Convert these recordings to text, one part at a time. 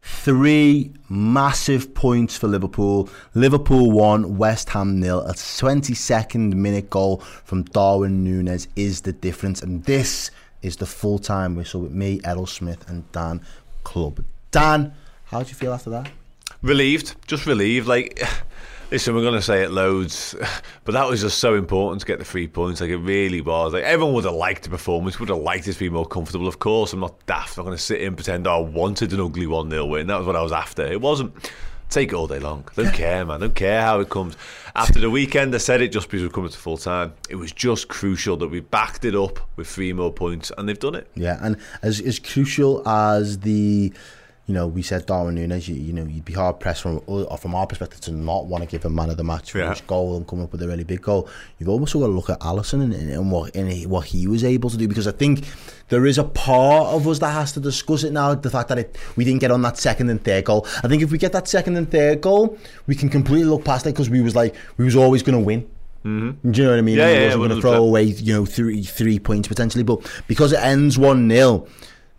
Three massive points for Liverpool. Liverpool won, West Ham nil. A 22nd minute goal from Darwin Núñez is the difference. And this is the full time whistle with me, Errol Smith, and Dan Club. Dan, how do you feel after that? Relieved, just relieved. Like, listen, we're going to say it loads, but that was just so important to get the three points. Like, it really was. Like, everyone would have liked the performance, would have liked it to be more comfortable. Of course, I'm not daft. I'm not going to sit here and pretend oh, I wanted an ugly 1 0 win. That was what I was after. It wasn't. Take it all day long. Don't care, man. Don't care how it comes. After the weekend, I said it just because we're coming to full time. It was just crucial that we backed it up with three more points, and they've done it. Yeah, and as as crucial as the you know, we said Darwin Núñez, you, you know, you'd be hard pressed from uh, from our perspective to not want to give him man of the match for Yeah. his goal and come up with a really big goal. You've also got to look at Alisson and, and what and what he was able to do because I think there is a part of us that has to discuss it now. The fact that it, we didn't get on that second and third goal. I think if we get that second and third goal, we can completely look past it because we was like we was always going to win. Mm-hmm. Do you know what I mean? Yeah, we yeah, wasn't going to throw away, you know, three three points potentially, but because it ends one 0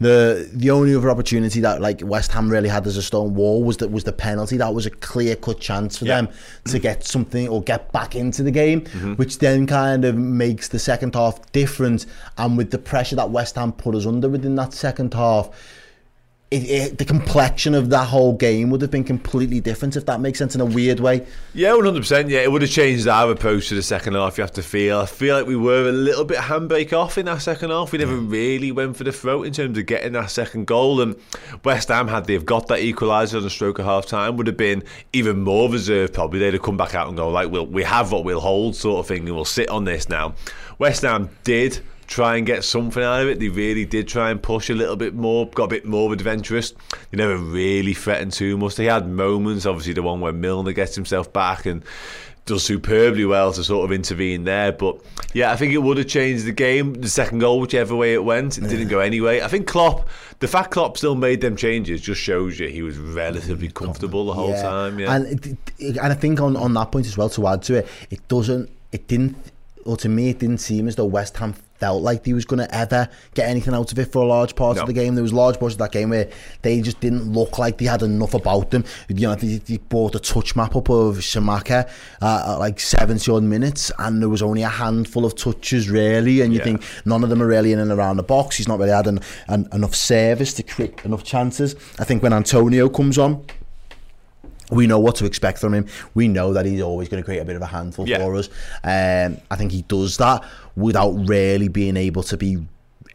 the the only other opportunity that like West Ham really had as a stone wall was that was the penalty. That was a clear cut chance for Yeah. them to get something or get back into the game, mm-hmm. which then kind of makes the second half different. And with the pressure that West Ham put us under within that second half. It, it, the complexion of that whole game would have been completely different if that makes sense in a weird way. Yeah, one hundred percent. Yeah, it would have changed our approach to the second half. You have to feel. I feel like we were a little bit handbrake off in that second half. We never really went for the throat in terms of getting that second goal. And West Ham, had they've got that equaliser on the stroke of half time, would have been even more reserved. Probably they'd have come back out and go like, "We'll we have what we'll hold," sort of thing, and we'll sit on this now. West Ham did try and get something out of it. They really did try and push a little bit more, got a bit more adventurous. They never really threatened too much. They had moments, obviously the one where Milner gets himself back and does superbly well to sort of intervene there. But yeah, I think it would have changed the game. The second goal, whichever way it went, it didn't go anyway. I think Klopp, the fact Klopp still made them changes just shows you he was relatively comfortable the whole time. Yeah. And and I think on, on that point as well to add to it, it doesn't, it didn't, or to me, it didn't seem as though West Ham felt like he was going to ever get anything out of it for a large part No. of the game. There was large parts of that game where they just didn't look like they had enough about them. You know, they, they brought a touch map up of Scamacca uh, at like 70 odd minutes, and there was only a handful of touches really, and you Yeah. think none of them are really in and around the box. He's not really had an, an, enough service to create enough chances. I think when Antonio comes on, we know what to expect from him. We know that he's always going to create a bit of a handful Yeah. for us. Um, I think he does that without really being able to be,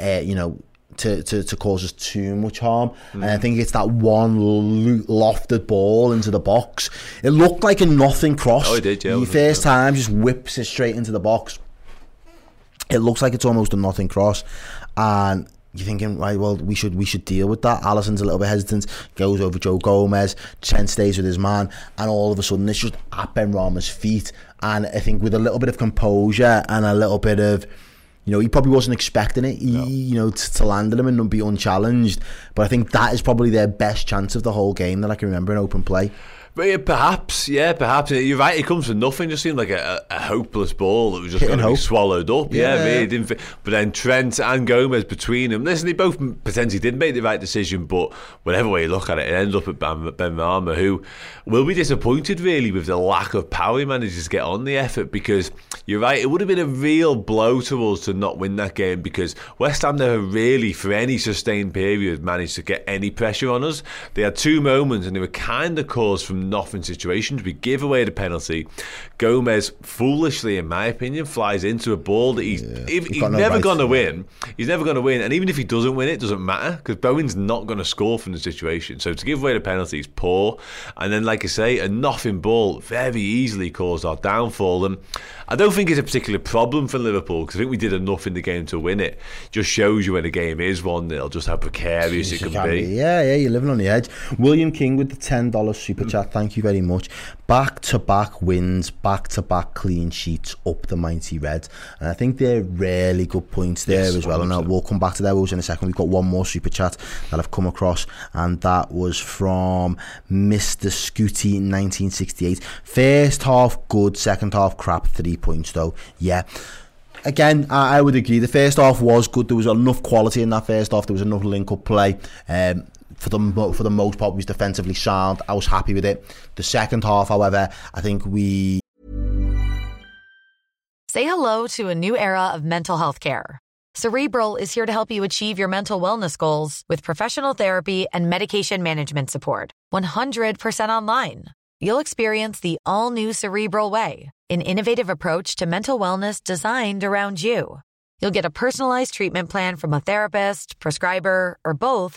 uh, you know, to, to, to cause us too much harm. And I think it's that one lo- lofted ball into the box. It looked like a nothing cross. Oh, it did, yeah, The first time just whips it straight into the box. It looks like it's almost a nothing cross, and you're thinking, right? Well, we should we should deal with that. Alisson's a little bit hesitant, goes over Joe Gomez. Trent stays with his man, and all of a sudden it's just at Benrahma's feet. And I think with a little bit of composure and a little bit of you know, he probably wasn't expecting it, he, you know, to, to land him and not be unchallenged. But I think that is probably their best chance of the whole game that I can remember in open play. But yeah, perhaps, yeah, perhaps. You're right. It comes from nothing. Just seemed like a, a hopeless ball that was just going to be swallowed up. Yeah, Yeah. really didn't. Fit. But then Trent and Gomez between them. Listen, they both potentially didn't make the right decision. But whatever way you look at it, it ends up at Ben, Benrahma, who will be disappointed really with the lack of power he manages to get on the effort. Because you're right, it would have been a real blow to us to not win that game. Because West Ham never really, for any sustained period, managed to get any pressure on us. They had two moments, and they were kind of caused from nothing situations. We give away the penalty. Gomez, foolishly, in my opinion, flies into a ball that he's if, he's he's got no never right going to win. He's never going to win, and even if he doesn't win, it doesn't matter because Bowen's not going to score from the situation. So to give away the penalty is poor, and then, like I say, a nothing ball very easily caused our downfall. And I don't think it's a particular problem for Liverpool because I think we did enough in the game to win it. Just shows you when a game is one 0 just how precarious it You can can be. be. Yeah, yeah, you're living on the edge. William King with the ten dollars super chat. Thank you very much. Back to back wins, back to back clean sheets up the mighty Reds, and I think they're really good points there Yes, as well. And 100%. we'll come back to those in a second. We've got one more super chat that I've come across, and that was from Mister Scooty, 1968. First half good, second half crap. Three points though. Yeah. Again, I, would agree. The first half was good. There was enough quality in that first half. There was enough link-up play. Um, for the for the most part, was defensively sound. I was happy with it. The second half, however, I think we Say hello to a new era of mental health care. Cerebral is here to help you achieve your mental wellness goals with professional therapy and medication management support. 100% online. You'll experience the all new Cerebral Way, an innovative approach to mental wellness designed around you. You'll get a personalized treatment plan from a therapist, prescriber, or both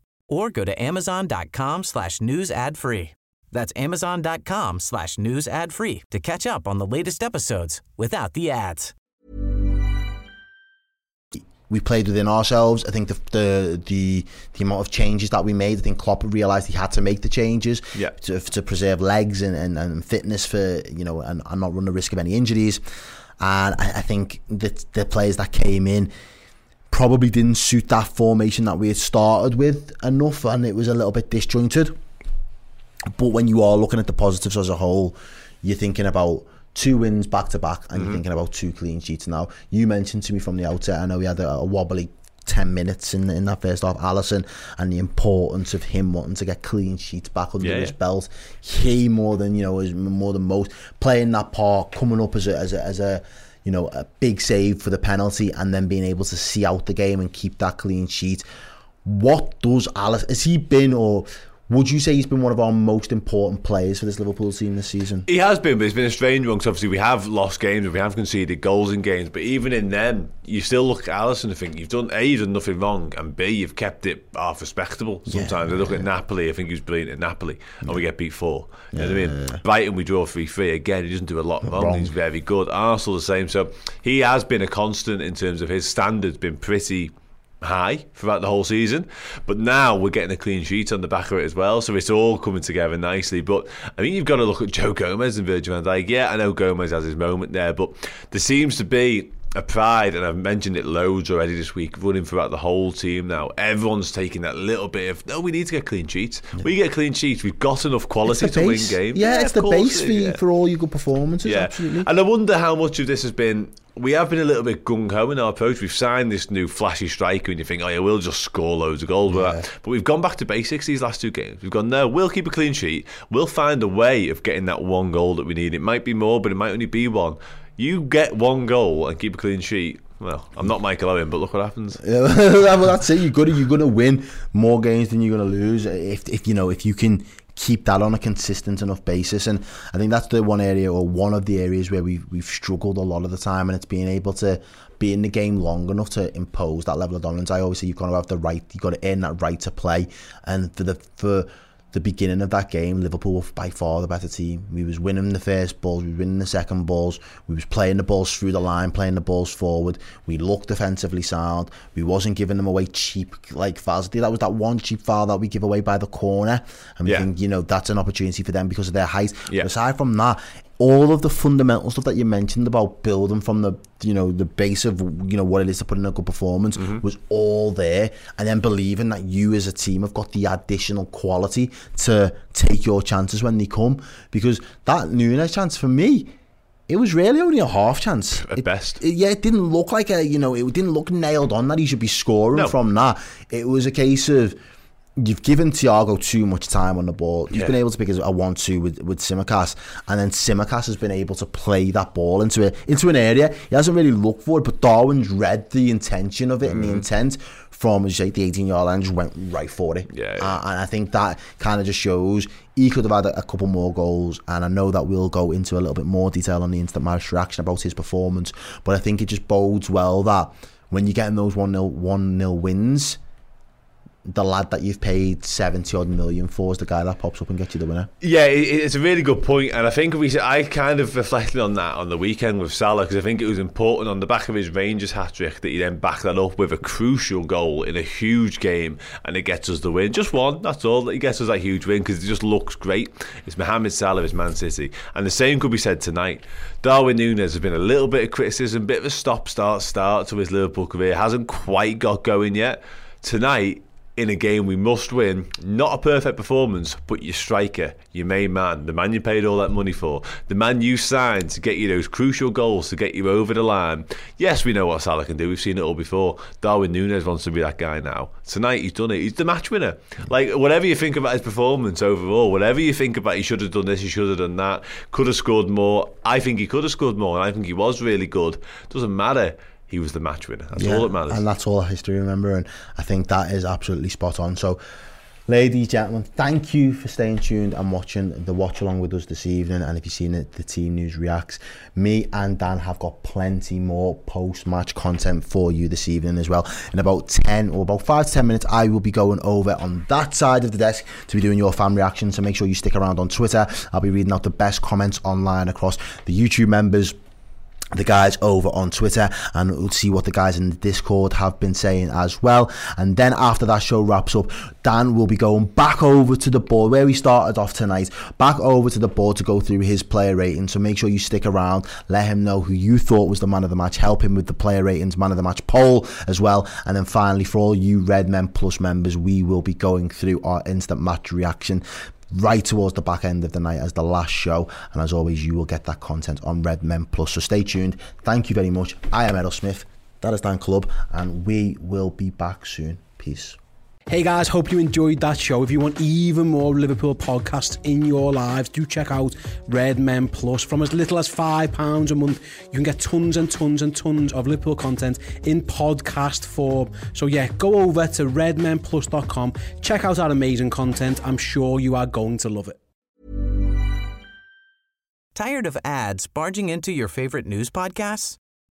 or go to amazon.com slash news ad free. That's amazon.com slash news ad free to catch up on the latest episodes without the ads. we played within ourselves. I think the the the, the amount of changes that we made, I think Klopp realised he had to make the changes Yeah. to, to preserve legs and, and, and fitness for you know and, and not run the risk of any injuries. And I, I think that the players that came in probably didn't suit that formation that we had started with enough, and it was a little bit disjointed. But when you are looking at the positives as a whole, you're thinking about two wins back to back, and you're mm-hmm. thinking about two clean sheets. Now, you mentioned to me from the outset, I know we had a, a wobbly 10 minutes in, in that first half, Alisson, and the importance of him wanting to get clean sheets back under Yeah, his yeah. belt. He more than, you know, is more than most, playing that part, coming up as a, as a, as a you know, a big save for the penalty, and then being able to see out the game and keep that clean sheet. What does Alice? Has he been, or would you say he's been one of our most important players for this Liverpool team this season? He has been, but it's been a strange one because obviously we have lost games and we have conceded goals in games. But even in them, you still look at Alisson and think you've done A, you've done nothing wrong, and B, you've kept it half respectable. Sometimes I look at Napoli, I think he was brilliant at Napoli, and we get beat four. You know what I mean? Brighton, we draw 3 3. Again, he doesn't do a lot wrong. Wrong. He's very good. Arsenal, the same. So he has been a constant in terms of his standards, been pretty high throughout the whole season. But now we're getting a clean sheet on the back of it as well. So it's all coming together nicely. But I think you've got to look at Joe Gomez and Virgil van Dijk. Yeah, I know Gomez has his moment there, but there seems to be a pride, and I've mentioned it loads already this week, running throughout the whole team now. Everyone's taking that little bit of, no, we need to get clean sheets. We get clean sheets. We've got enough quality to win games. Yeah, it's the base it for, yeah. for all your good performances, absolutely. And I wonder how much of this has been. We have been a little bit gung ho in our approach. We've signed this new flashy striker, and you think, oh, yeah, we'll just score loads of goals. But, but we've gone back to basics these last two games. We've gone, no, we'll keep a clean sheet. We'll find a way of getting that one goal that we need. It might be more, but it might only be one. You get one goal and keep a clean sheet. Well, I'm not Michael Owen, but look what happens. Yeah, well, that's it. You're gonna you're gonna win more games than you're gonna lose if if you know if you can keep that on a consistent enough basis. And I think that's the one area or one of the areas where we've we've struggled a lot of the time, and it's being able to be in the game long enough to impose that level of dominance. I always say you've got to have the right, you've got to earn that right to play, and for the for the beginning of that game, Liverpool were by far the better team. We was winning the first balls, we was winning the second balls, we was playing the balls through the line, playing the balls forward. We looked defensively sound. We wasn't giving them away cheap like fouls. That was that one cheap foul that we give away by the corner, and we yeah. think you know that's an opportunity for them because of their height. Yeah. Aside from that, all of the fundamental stuff that you mentioned about building from the you know the base of you know what it is to put in a good performance Mm-hmm. was all there and then believing that you as a team have got the additional quality to take your chances when they come because that Núñez chance for me it was really only a half chance At It- best. it- yeah it didn't look like a you know it didn't look nailed on that he should be scoring No. from that it was a case of You've given Thiago too much time on the ball. You've Yeah. been able to pick a one-two with with Tsimikas, and then Tsimikas has been able to play that ball into a, into an area he hasn't really looked for it. But Darwin's read the intention of it and the Mm-hmm. intent from say, the 18-yard line, just went right for it. Yeah, yeah. Uh, and I think that kind of just shows he could have had a, a couple more goals. And I know that we'll go into a little bit more detail on the instant match reaction about his performance, but I think it just bodes well that when you're getting those one 0 one 0 wins the lad that you've paid 70 odd million for is the guy that pops up and gets you the winner. Yeah, it's a really good point. and I think we I kind of reflected on that on the weekend with Salah because I think it was important on the back of his Rangers hat trick that he then backed that up with a crucial goal in a huge game, and it gets us the win. Just one, that's all. He gets us that huge win because it just looks great. It's Mohamed Salah, it's Man City, and the same could be said tonight. Darwin Núñez has been a little bit of criticism, bit of a stop-start start to his Liverpool career, hasn't quite got going yet. Tonight in a game we must win. Not a perfect performance, but your striker, your main man, the man you paid all that money for, the man you signed to get you those crucial goals to get you over the line. Yes, we know what Salah can do. We've seen it all before. Darwin Núñez wants to be that guy now. Tonight he's done it. He's the match winner. Like whatever you think about his performance overall, whatever you think about he should have done this, he should have done that, could have scored more. I think he could have scored more, and I think he was really good. Doesn't matter. He was the match winner. That's all that matters. And that's all history, remember. And I think that is absolutely spot on. So, ladies, and gentlemen, thank you for staying tuned and watching the watch along with us this evening. And if you've seen it, the team news reacts, me and Dan have got plenty more post match content for you this evening as well. In about 10 or about 5 to 10 minutes, I will be going over on that side of the desk to be doing your fan reactions. So make sure you stick around on Twitter. I'll be reading out the best comments online across the YouTube members the guys over on Twitter and we'll see what the guys in the Discord have been saying as well. And then after that show wraps up, Dan will be going back over to the board where we started off tonight, back over to the board to go through his player rating. So make sure you stick around, let him know who you thought was the man of the match, help him with the player ratings, man of the match poll as well. And then finally, for all you Red Men Plus members, we will be going through our instant match reaction right towards the back end of the night as the last show. And as always, you will get that content on Red Men Plus. So stay tuned. Thank you very much. I am Errol Smith. That is Dan Club, and we will be back soon. Peace. Hey guys, hope you enjoyed that show. If you want even more Liverpool podcasts in your lives, do check out Red Men Plus. From as little as £5 a month, you can get tons and tons and tons of Liverpool content in podcast form. So yeah, go over to redmenplus.com, check out our amazing content. I'm sure you are going to love it. Tired of ads barging into your favorite news podcasts?